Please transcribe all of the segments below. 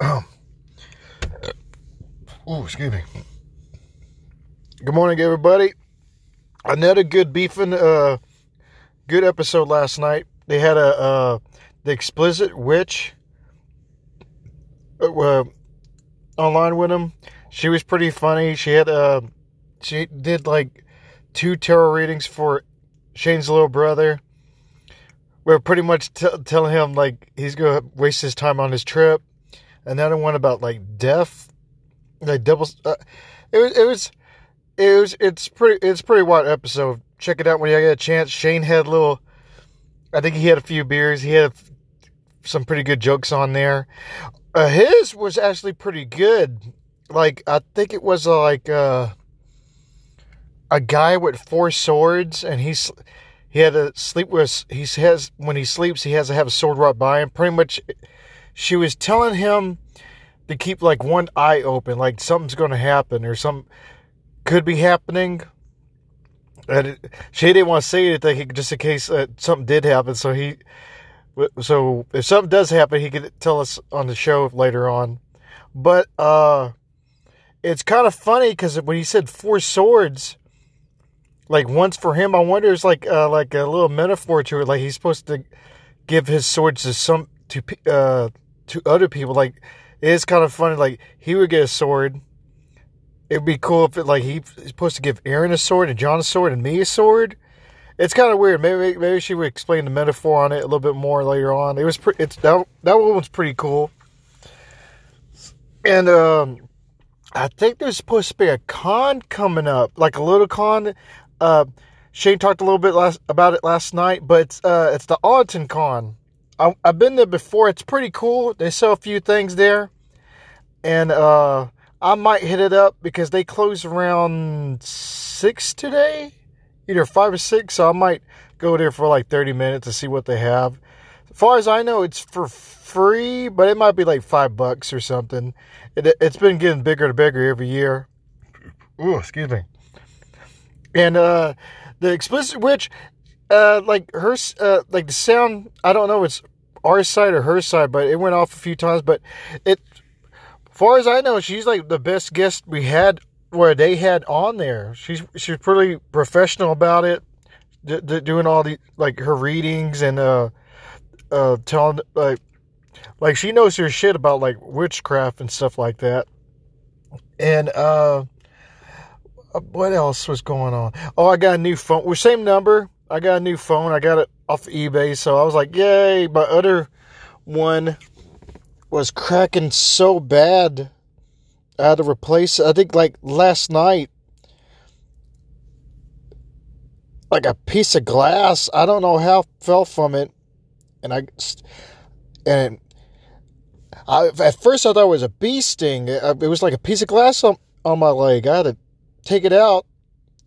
oh, excuse me. Good morning, everybody. Another good beefing, uh, good episode last night. They had a uh, the explicit witch uh, online with him. She was pretty funny. She had uh, she did like two tarot readings for Shane's little brother. We're pretty much t- telling him like he's gonna waste his time on his trip. Another one about like death, like double. Uh, it was it was it was it's pretty it's pretty wild episode. Check it out when you get a chance. Shane had a little. I think he had a few beers. He had some pretty good jokes on there. Uh, his was actually pretty good. Like I think it was uh, like uh, a guy with four swords, and he's he had to sleep with. He has when he sleeps, he has to have a sword right by him. Pretty much, she was telling him to keep like one eye open, like something's going to happen or some could be happening. And it, she didn't want to say anything just in case uh, something did happen. So he, so if something does happen, he could tell us on the show later on. But uh, it's kind of funny because when he said four swords, like once for him. I wonder it's like uh, like a little metaphor to it. Like he's supposed to give his swords to some to uh, to other people. Like it is kind of funny. Like he would get a sword. It'd be cool if it like he's supposed to give Aaron a sword and John a sword and me a sword. It's kind of weird. Maybe maybe she would explain the metaphor on it a little bit more later on. It was pretty. It's that that one was pretty cool. And um, I think there's supposed to be a con coming up, like a little con. Uh, Shane talked a little bit last, about it last night, but it's, uh, it's the Arlington Con. I, have been there before. It's pretty cool. They sell a few things there, and uh, I might hit it up because they close around six today, either five or six. So I might go there for like thirty minutes to see what they have. As far as I know, it's for free, but it might be like five bucks or something. It, has been getting bigger and bigger every year. Ooh, excuse me and uh, the explicit witch, uh, like her, uh, like the sound. I don't know, it's our side or her side, but it went off a few times. But it, far as I know, she's like the best guest we had where they had on there. She's she's pretty professional about it, d- d- doing all the like her readings and uh, uh, telling like like she knows her shit about like witchcraft and stuff like that. And uh uh, what else was going on? Oh, I got a new phone. We're same number. I got a new phone. I got it off eBay, so I was like, "Yay!" My other one was cracking so bad. I had to replace it. I think like last night, like a piece of glass. I don't know how fell from it, and I and I at first I thought it was a bee sting. It was like a piece of glass on on my leg. I had to take it out.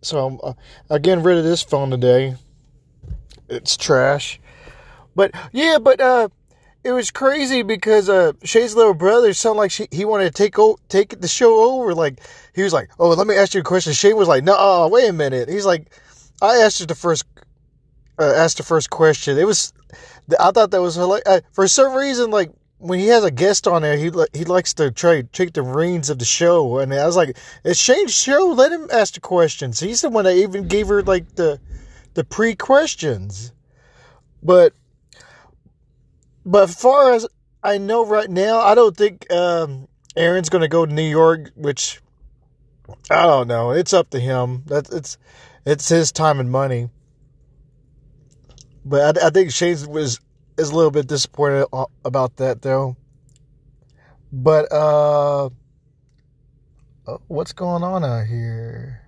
So I'm, uh, getting rid of this phone today. It's trash. But yeah, but uh, it was crazy because uh, Shay's little brother sounded like she, he wanted to take o- take the show over. Like he was like, "Oh, let me ask you a question." Shay was like, "No, wait a minute." He's like, "I asked you the first, uh, asked the first question." It was, I thought that was. Uh, for some reason, like when he has a guest on there, he he likes to try take the reins of the show. And I was like, it's Shane's show. Let him ask the questions. He's the one that even gave her like the the pre questions. But but far as I know right now, I don't think um, Aaron's going to go to New York. Which I don't know. It's up to him. That's it's it's his time and money. But I, I think Shane was is a little bit disappointed about that though. But uh, uh what's going on out here?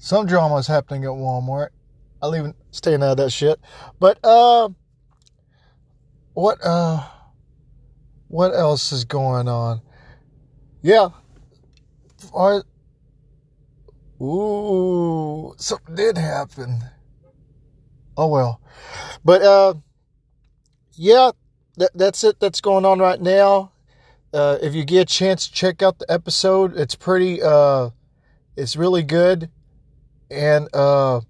Some drama is happening at Walmart. I'll even stay out of that shit. But uh what uh what else is going on? Yeah. Are, ooh, something did happen oh well. But uh, yeah, that, that's it. That's going on right now. Uh, if you get a chance, check out the episode. It's pretty. Uh, it's really good, and uh,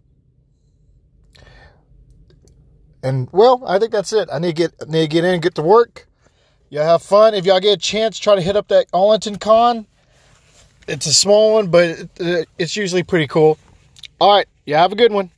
And well, I think that's it. I need to get need to get in and get to work. Y'all have fun. If y'all get a chance, try to hit up that Arlington Con. It's a small one, but it's usually pretty cool. All right, y'all have a good one.